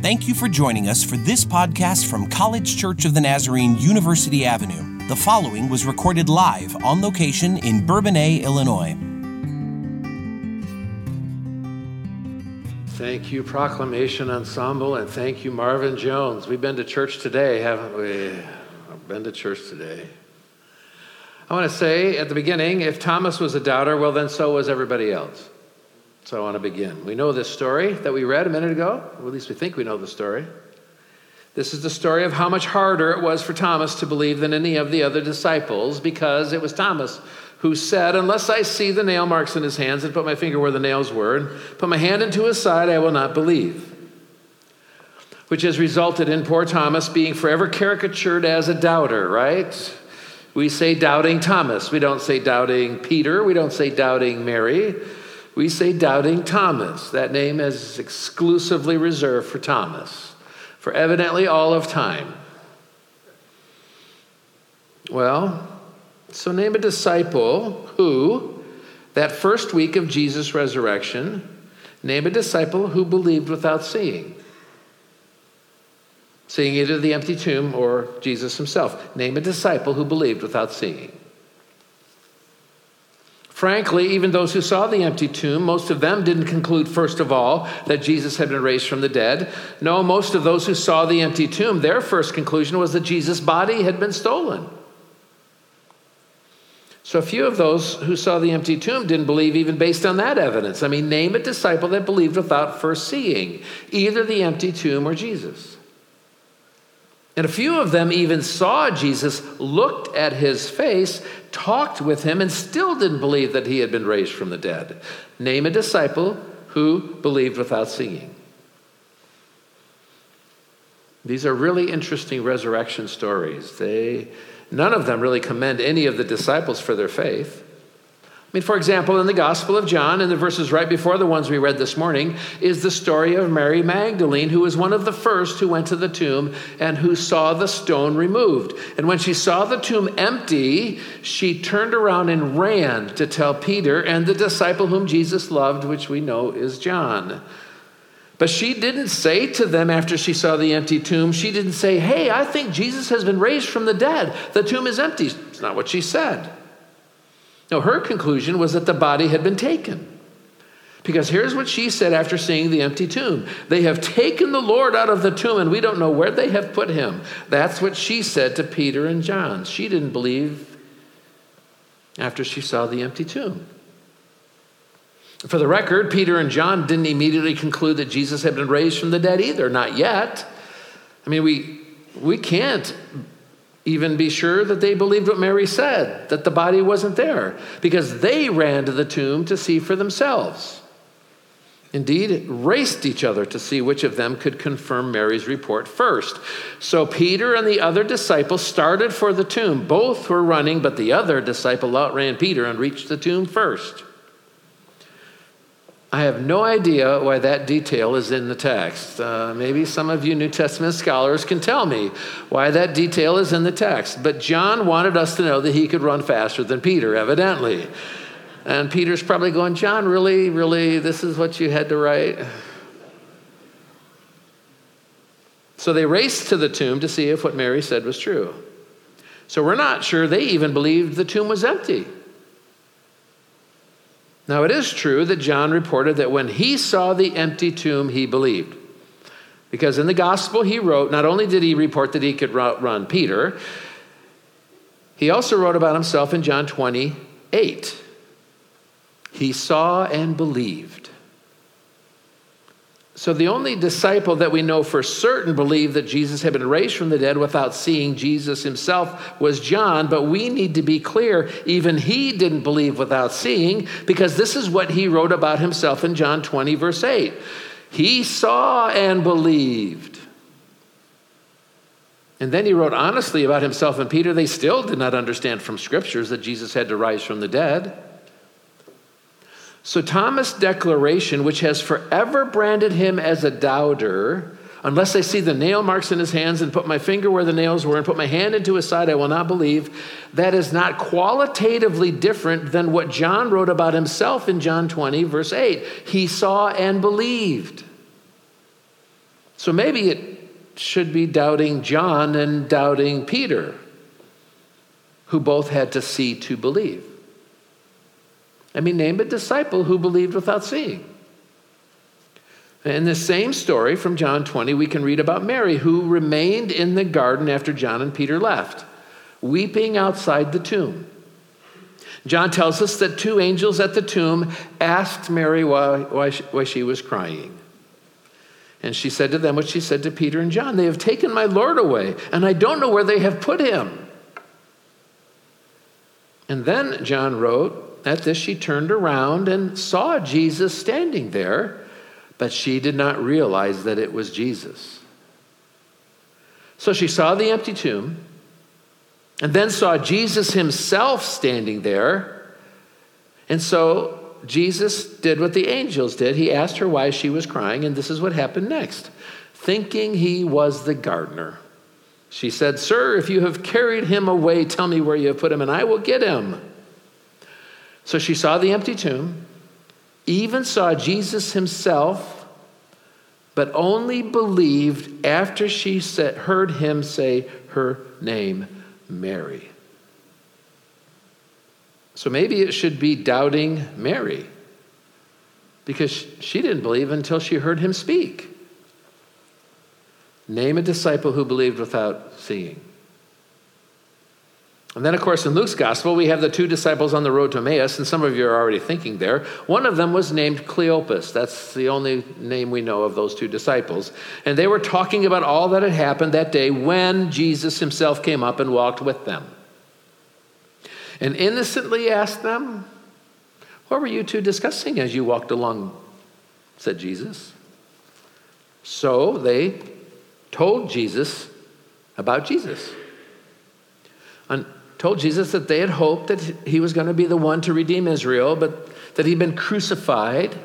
Thank you for joining us for this podcast from College Church of the Nazarene, University Avenue. The following was recorded live on location in Bourbonnais, Illinois. Thank you, Proclamation Ensemble, and thank you, Marvin Jones. We've been to church today, haven't we? I've been to church today. I want to say at the beginning if Thomas was a doubter, well, then so was everybody else. So I want to begin. We know this story that we read a minute ago. Well, at least we think we know the story. This is the story of how much harder it was for Thomas to believe than any of the other disciples because it was Thomas who said, Unless I see the nail marks in his hands and put my finger where the nails were and put my hand into his side, I will not believe. Which has resulted in poor Thomas being forever caricatured as a doubter, right? We say doubting Thomas. We don't say doubting Peter. We don't say doubting Mary. We say doubting Thomas. That name is exclusively reserved for Thomas, for evidently all of time. Well, so name a disciple who, that first week of Jesus' resurrection, name a disciple who believed without seeing. Seeing either the empty tomb or Jesus himself. Name a disciple who believed without seeing. Frankly, even those who saw the empty tomb, most of them didn't conclude, first of all, that Jesus had been raised from the dead. No, most of those who saw the empty tomb, their first conclusion was that Jesus' body had been stolen. So, a few of those who saw the empty tomb didn't believe even based on that evidence. I mean, name a disciple that believed without first seeing either the empty tomb or Jesus. And a few of them even saw Jesus, looked at his face, talked with him, and still didn't believe that he had been raised from the dead. Name a disciple who believed without seeing. These are really interesting resurrection stories. They, none of them really commend any of the disciples for their faith. I mean, for example, in the Gospel of John, in the verses right before the ones we read this morning, is the story of Mary Magdalene, who was one of the first who went to the tomb and who saw the stone removed. And when she saw the tomb empty, she turned around and ran to tell Peter and the disciple whom Jesus loved, which we know is John. But she didn't say to them after she saw the empty tomb, she didn't say, Hey, I think Jesus has been raised from the dead. The tomb is empty. It's not what she said. No, her conclusion was that the body had been taken. Because here's what she said after seeing the empty tomb They have taken the Lord out of the tomb, and we don't know where they have put him. That's what she said to Peter and John. She didn't believe after she saw the empty tomb. For the record, Peter and John didn't immediately conclude that Jesus had been raised from the dead either, not yet. I mean, we, we can't even be sure that they believed what Mary said, that the body wasn't there, because they ran to the tomb to see for themselves. Indeed, raced each other to see which of them could confirm Mary's report first. So Peter and the other disciple started for the tomb. Both were running, but the other disciple outran Peter and reached the tomb first. I have no idea why that detail is in the text. Uh, maybe some of you New Testament scholars can tell me why that detail is in the text. But John wanted us to know that he could run faster than Peter, evidently. And Peter's probably going, John, really, really, this is what you had to write? So they raced to the tomb to see if what Mary said was true. So we're not sure they even believed the tomb was empty. Now, it is true that John reported that when he saw the empty tomb, he believed. Because in the gospel he wrote, not only did he report that he could run Peter, he also wrote about himself in John 28. He saw and believed. So the only disciple that we know for certain believed that Jesus had been raised from the dead without seeing Jesus himself was John, but we need to be clear, even he didn't believe without seeing, because this is what he wrote about himself in John 20, verse 8. He saw and believed. And then he wrote honestly about himself and Peter. They still did not understand from scriptures that Jesus had to rise from the dead. So, Thomas' declaration, which has forever branded him as a doubter, unless I see the nail marks in his hands and put my finger where the nails were and put my hand into his side, I will not believe, that is not qualitatively different than what John wrote about himself in John 20, verse 8. He saw and believed. So maybe it should be doubting John and doubting Peter, who both had to see to believe. I mean, name a disciple who believed without seeing. In the same story from John 20, we can read about Mary, who remained in the garden after John and Peter left, weeping outside the tomb. John tells us that two angels at the tomb asked Mary why, why, she, why she was crying. And she said to them what she said to Peter and John They have taken my Lord away, and I don't know where they have put him. And then John wrote, At this she turned around and saw Jesus standing there, but she did not realize that it was Jesus. So she saw the empty tomb and then saw Jesus himself standing there. And so Jesus did what the angels did. He asked her why she was crying, and this is what happened next. Thinking he was the gardener, she said, Sir, if you have carried him away, tell me where you have put him, and I will get him. So she saw the empty tomb, even saw Jesus himself, but only believed after she said, heard him say her name, Mary. So maybe it should be doubting Mary because she didn't believe until she heard him speak. Name a disciple who believed without seeing. And then, of course, in Luke's gospel, we have the two disciples on the road to Emmaus, and some of you are already thinking there. One of them was named Cleopas. That's the only name we know of those two disciples. And they were talking about all that had happened that day when Jesus himself came up and walked with them and innocently asked them, What were you two discussing as you walked along? said Jesus. So they told Jesus about Jesus. Told Jesus that they had hoped that he was going to be the one to redeem Israel, but that he'd been crucified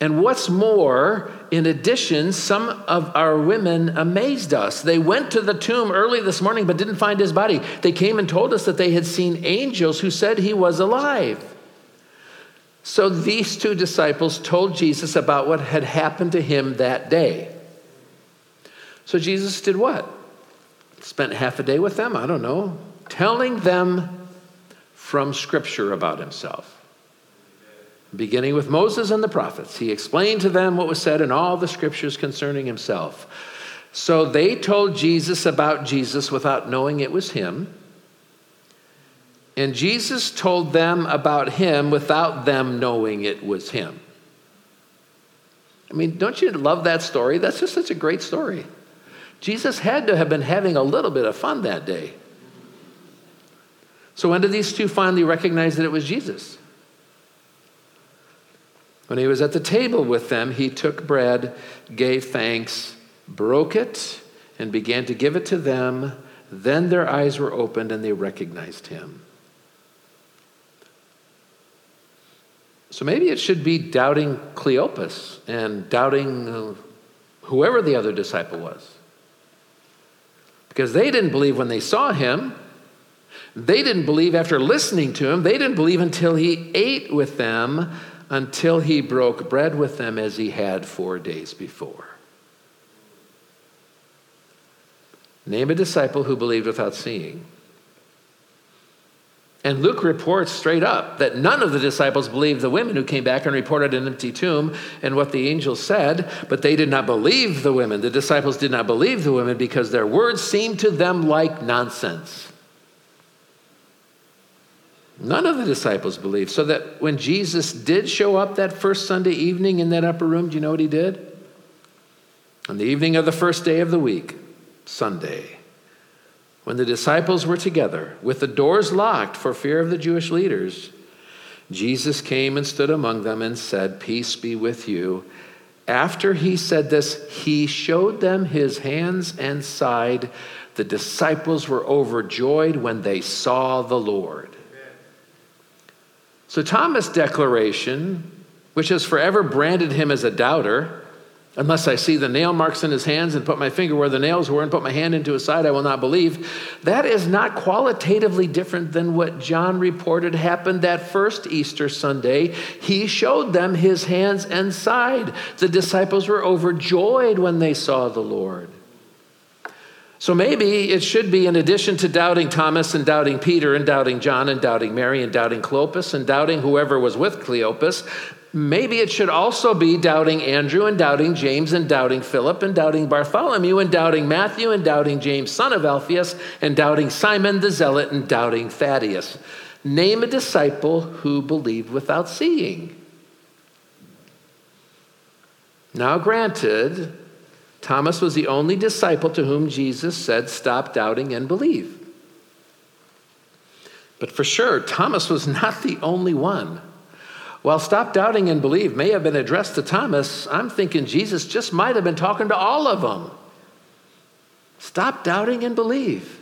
and what's more, in addition, some of our women amazed us. They went to the tomb early this morning but didn't find his body. They came and told us that they had seen angels who said he was alive. So these two disciples told Jesus about what had happened to him that day. So Jesus did what? Spent half a day with them, I don't know, telling them from Scripture about himself. Beginning with Moses and the prophets, he explained to them what was said in all the scriptures concerning himself. So they told Jesus about Jesus without knowing it was him. And Jesus told them about him without them knowing it was him. I mean, don't you love that story? That's just such a great story. Jesus had to have been having a little bit of fun that day. So, when did these two finally recognize that it was Jesus? When he was at the table with them, he took bread, gave thanks, broke it, and began to give it to them. Then their eyes were opened and they recognized him. So maybe it should be doubting Cleopas and doubting uh, whoever the other disciple was. Because they didn't believe when they saw him. They didn't believe after listening to him. They didn't believe until he ate with them until he broke bread with them as he had four days before. Name a disciple who believed without seeing. And Luke reports straight up that none of the disciples believed the women who came back and reported an empty tomb and what the angels said, but they did not believe the women. The disciples did not believe the women because their words seemed to them like nonsense. None of the disciples believed. So that when Jesus did show up that first Sunday evening in that upper room, do you know what he did? On the evening of the first day of the week, Sunday, when the disciples were together with the doors locked for fear of the Jewish leaders, Jesus came and stood among them and said, Peace be with you. After he said this, he showed them his hands and side. The disciples were overjoyed when they saw the Lord. So, Thomas' declaration, which has forever branded him as a doubter, Unless I see the nail marks in his hands and put my finger where the nails were and put my hand into his side, I will not believe. That is not qualitatively different than what John reported happened that first Easter Sunday. He showed them his hands and side. The disciples were overjoyed when they saw the Lord. So maybe it should be in addition to doubting Thomas and doubting Peter and doubting John and doubting Mary and doubting Cleopas and doubting whoever was with Cleopas, maybe it should also be doubting Andrew and doubting James and doubting Philip and doubting Bartholomew and doubting Matthew and doubting James, son of Alphaeus, and doubting Simon the Zealot and doubting Thaddeus. Name a disciple who believed without seeing. Now, granted, Thomas was the only disciple to whom Jesus said, Stop doubting and believe. But for sure, Thomas was not the only one. While stop doubting and believe may have been addressed to Thomas, I'm thinking Jesus just might have been talking to all of them. Stop doubting and believe.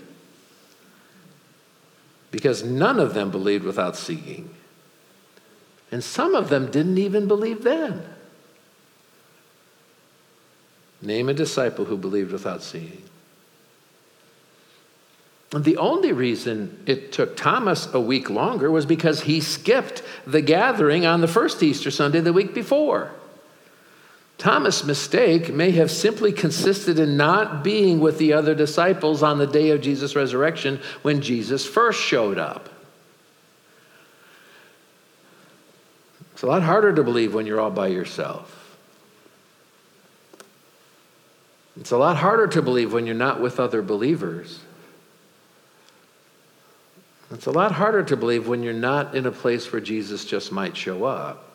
Because none of them believed without seeing. And some of them didn't even believe then. Name a disciple who believed without seeing. The only reason it took Thomas a week longer was because he skipped the gathering on the first Easter Sunday the week before. Thomas' mistake may have simply consisted in not being with the other disciples on the day of Jesus' resurrection when Jesus first showed up. It's a lot harder to believe when you're all by yourself. It's a lot harder to believe when you're not with other believers. It's a lot harder to believe when you're not in a place where Jesus just might show up.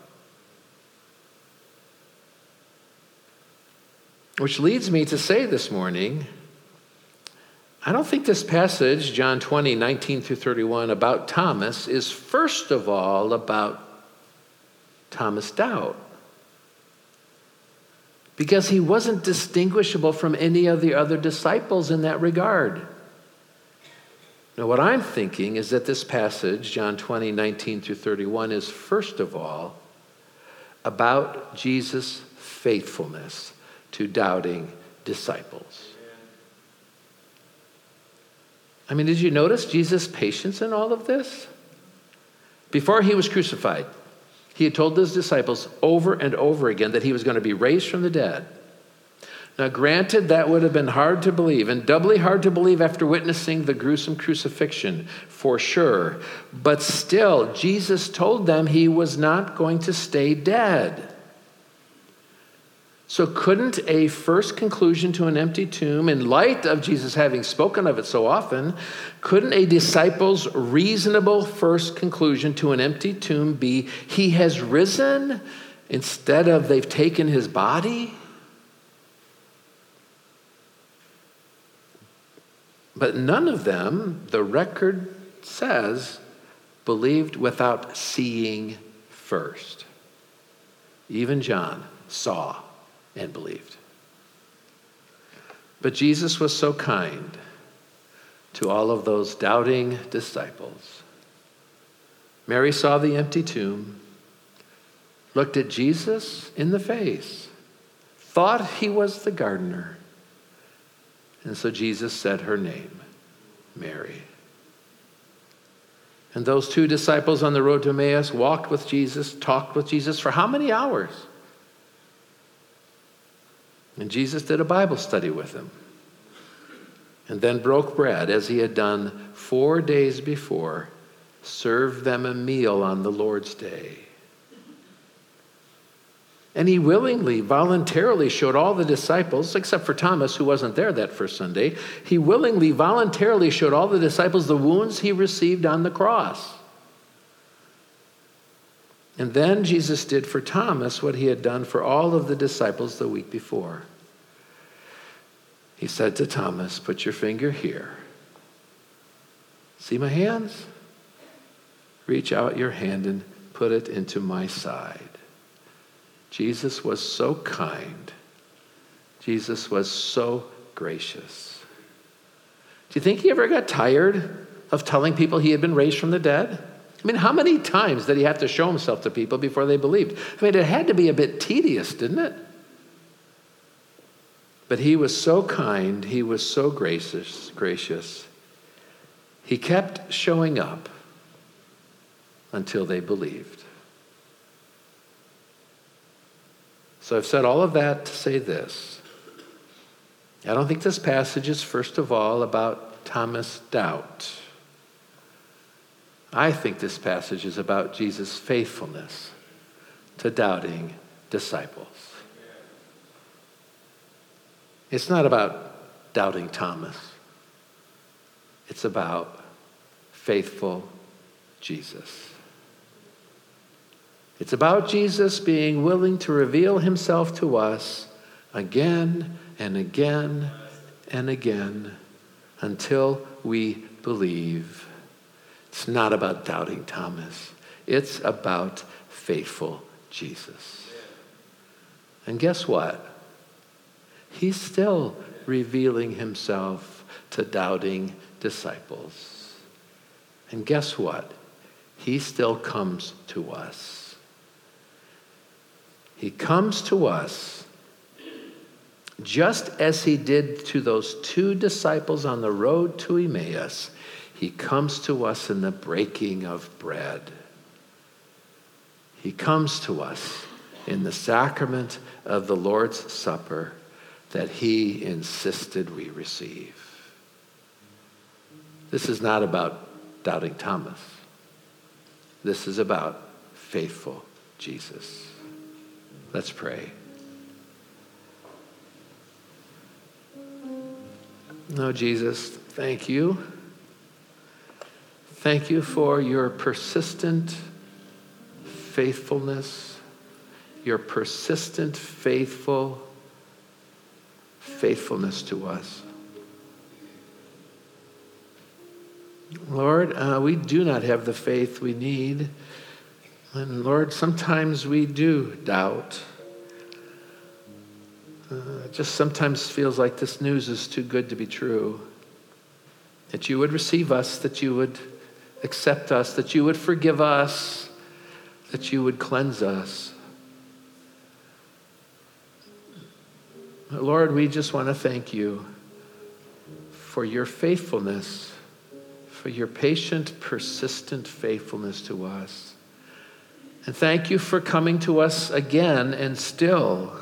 Which leads me to say this morning I don't think this passage, John 20, 19 through 31, about Thomas, is first of all about Thomas' doubt because he wasn't distinguishable from any of the other disciples in that regard. Now, what I'm thinking is that this passage, John 20, 19 through 31, is first of all about Jesus' faithfulness to doubting disciples. I mean, did you notice Jesus' patience in all of this? Before he was crucified, he had told his disciples over and over again that he was going to be raised from the dead. Now, granted, that would have been hard to believe, and doubly hard to believe after witnessing the gruesome crucifixion, for sure. But still, Jesus told them he was not going to stay dead. So, couldn't a first conclusion to an empty tomb, in light of Jesus having spoken of it so often, couldn't a disciple's reasonable first conclusion to an empty tomb be, He has risen instead of they've taken his body? But none of them, the record says, believed without seeing first. Even John saw and believed. But Jesus was so kind to all of those doubting disciples. Mary saw the empty tomb, looked at Jesus in the face, thought he was the gardener. And so Jesus said her name, Mary. And those two disciples on the road to Emmaus walked with Jesus, talked with Jesus for how many hours? And Jesus did a Bible study with them. And then broke bread as he had done four days before, served them a meal on the Lord's day. And he willingly, voluntarily showed all the disciples, except for Thomas, who wasn't there that first Sunday, he willingly, voluntarily showed all the disciples the wounds he received on the cross. And then Jesus did for Thomas what he had done for all of the disciples the week before. He said to Thomas, Put your finger here. See my hands? Reach out your hand and put it into my side. Jesus was so kind. Jesus was so gracious. Do you think he ever got tired of telling people he had been raised from the dead? I mean, how many times did he have to show himself to people before they believed? I mean, it had to be a bit tedious, didn't it? But he was so kind, he was so gracious, gracious. He kept showing up until they believed. So I've said all of that to say this. I don't think this passage is, first of all, about Thomas' doubt. I think this passage is about Jesus' faithfulness to doubting disciples. It's not about doubting Thomas, it's about faithful Jesus. It's about Jesus being willing to reveal himself to us again and again and again until we believe. It's not about doubting Thomas, it's about faithful Jesus. And guess what? He's still revealing himself to doubting disciples. And guess what? He still comes to us. He comes to us just as he did to those two disciples on the road to Emmaus. He comes to us in the breaking of bread. He comes to us in the sacrament of the Lord's Supper that he insisted we receive. This is not about doubting Thomas. This is about faithful Jesus. Let's pray. No, Jesus, thank you. Thank you for your persistent faithfulness, your persistent, faithful faithfulness to us. Lord, uh, we do not have the faith we need. And Lord, sometimes we do doubt. Uh, it just sometimes feels like this news is too good to be true. That you would receive us, that you would accept us, that you would forgive us, that you would cleanse us. Lord, we just want to thank you for your faithfulness, for your patient, persistent faithfulness to us. And thank you for coming to us again and still.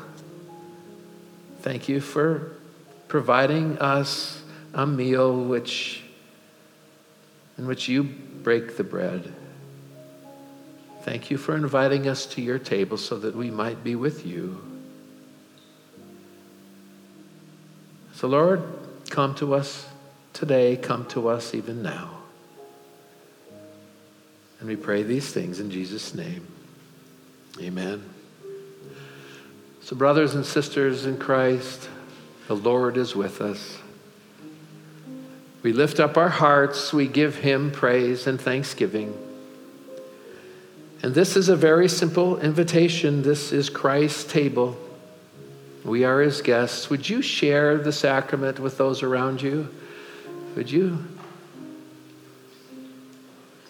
Thank you for providing us a meal which, in which you break the bread. Thank you for inviting us to your table so that we might be with you. So, Lord, come to us today, come to us even now. And we pray these things in Jesus' name. Amen. So, brothers and sisters in Christ, the Lord is with us. We lift up our hearts, we give Him praise and thanksgiving. And this is a very simple invitation. This is Christ's table. We are his guests. Would you share the sacrament with those around you? Would you?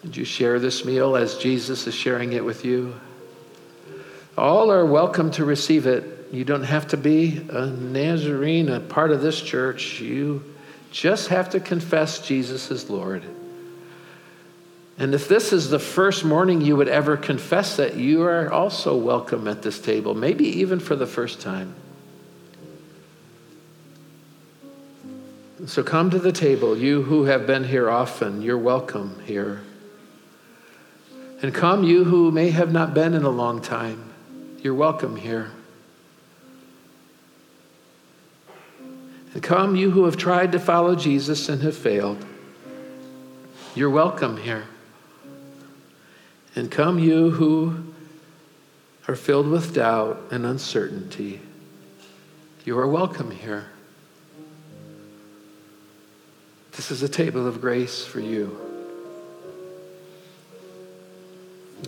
Would you share this meal as Jesus is sharing it with you? All are welcome to receive it. You don't have to be a Nazarene, a part of this church. You just have to confess Jesus is Lord. And if this is the first morning you would ever confess that, you are also welcome at this table, maybe even for the first time. So come to the table. You who have been here often, you're welcome here. And come, you who may have not been in a long time, you're welcome here. And come, you who have tried to follow Jesus and have failed, you're welcome here. And come, you who are filled with doubt and uncertainty, you are welcome here. This is a table of grace for you.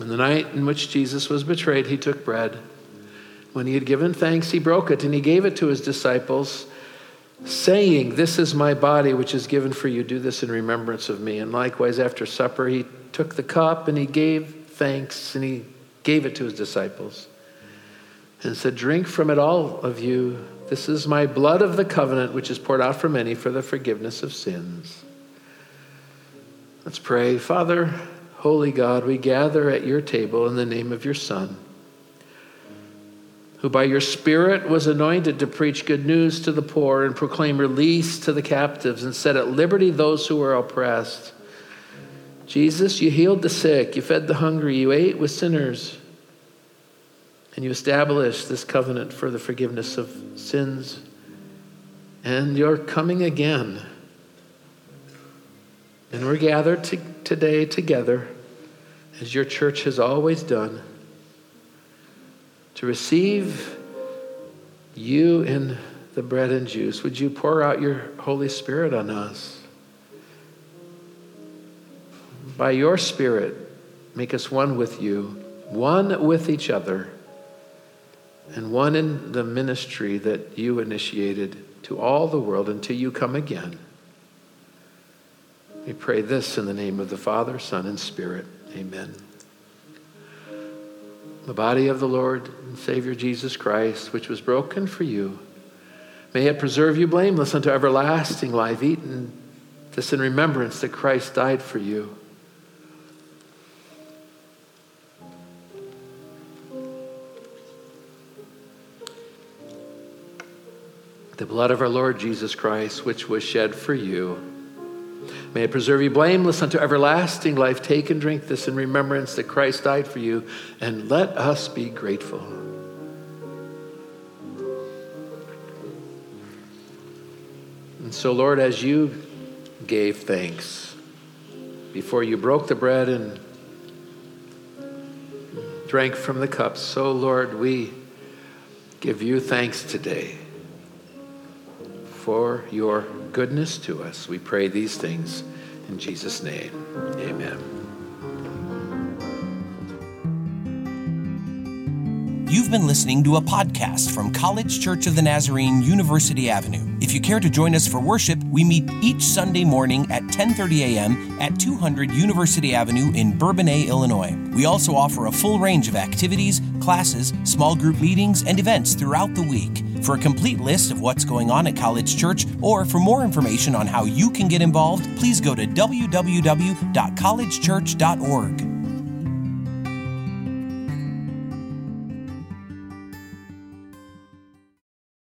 On the night in which Jesus was betrayed, he took bread. When he had given thanks, he broke it and he gave it to his disciples, saying, This is my body, which is given for you. Do this in remembrance of me. And likewise, after supper, he took the cup and he gave thanks and he gave it to his disciples and said, Drink from it, all of you. This is my blood of the covenant, which is poured out for many for the forgiveness of sins. Let's pray. Father, holy God, we gather at your table in the name of your Son, who by your Spirit was anointed to preach good news to the poor and proclaim release to the captives and set at liberty those who are oppressed. Jesus, you healed the sick, you fed the hungry, you ate with sinners. And you established this covenant for the forgiveness of sins. And you're coming again. And we're gathered to, today together, as your church has always done, to receive you in the bread and juice. Would you pour out your Holy Spirit on us? By your Spirit, make us one with you, one with each other and one in the ministry that you initiated to all the world until you come again. We pray this in the name of the Father, Son, and Spirit. Amen. The body of the Lord and Savior Jesus Christ, which was broken for you, may it preserve you blameless unto everlasting life. Eat this in remembrance that Christ died for you. the blood of our Lord Jesus Christ, which was shed for you. May it preserve you blameless unto everlasting life. Take and drink this in remembrance that Christ died for you, and let us be grateful. And so, Lord, as you gave thanks before you broke the bread and drank from the cup, so, Lord, we give you thanks today for your goodness to us. We pray these things in Jesus' name. Amen. You've been listening to a podcast from College Church of the Nazarene, University Avenue. If you care to join us for worship, we meet each Sunday morning at 10:30 a.m. at 200 University Avenue in Bourbonnais, Illinois. We also offer a full range of activities, classes, small group meetings, and events throughout the week. For a complete list of what's going on at College Church or for more information on how you can get involved, please go to www.collegechurch.org.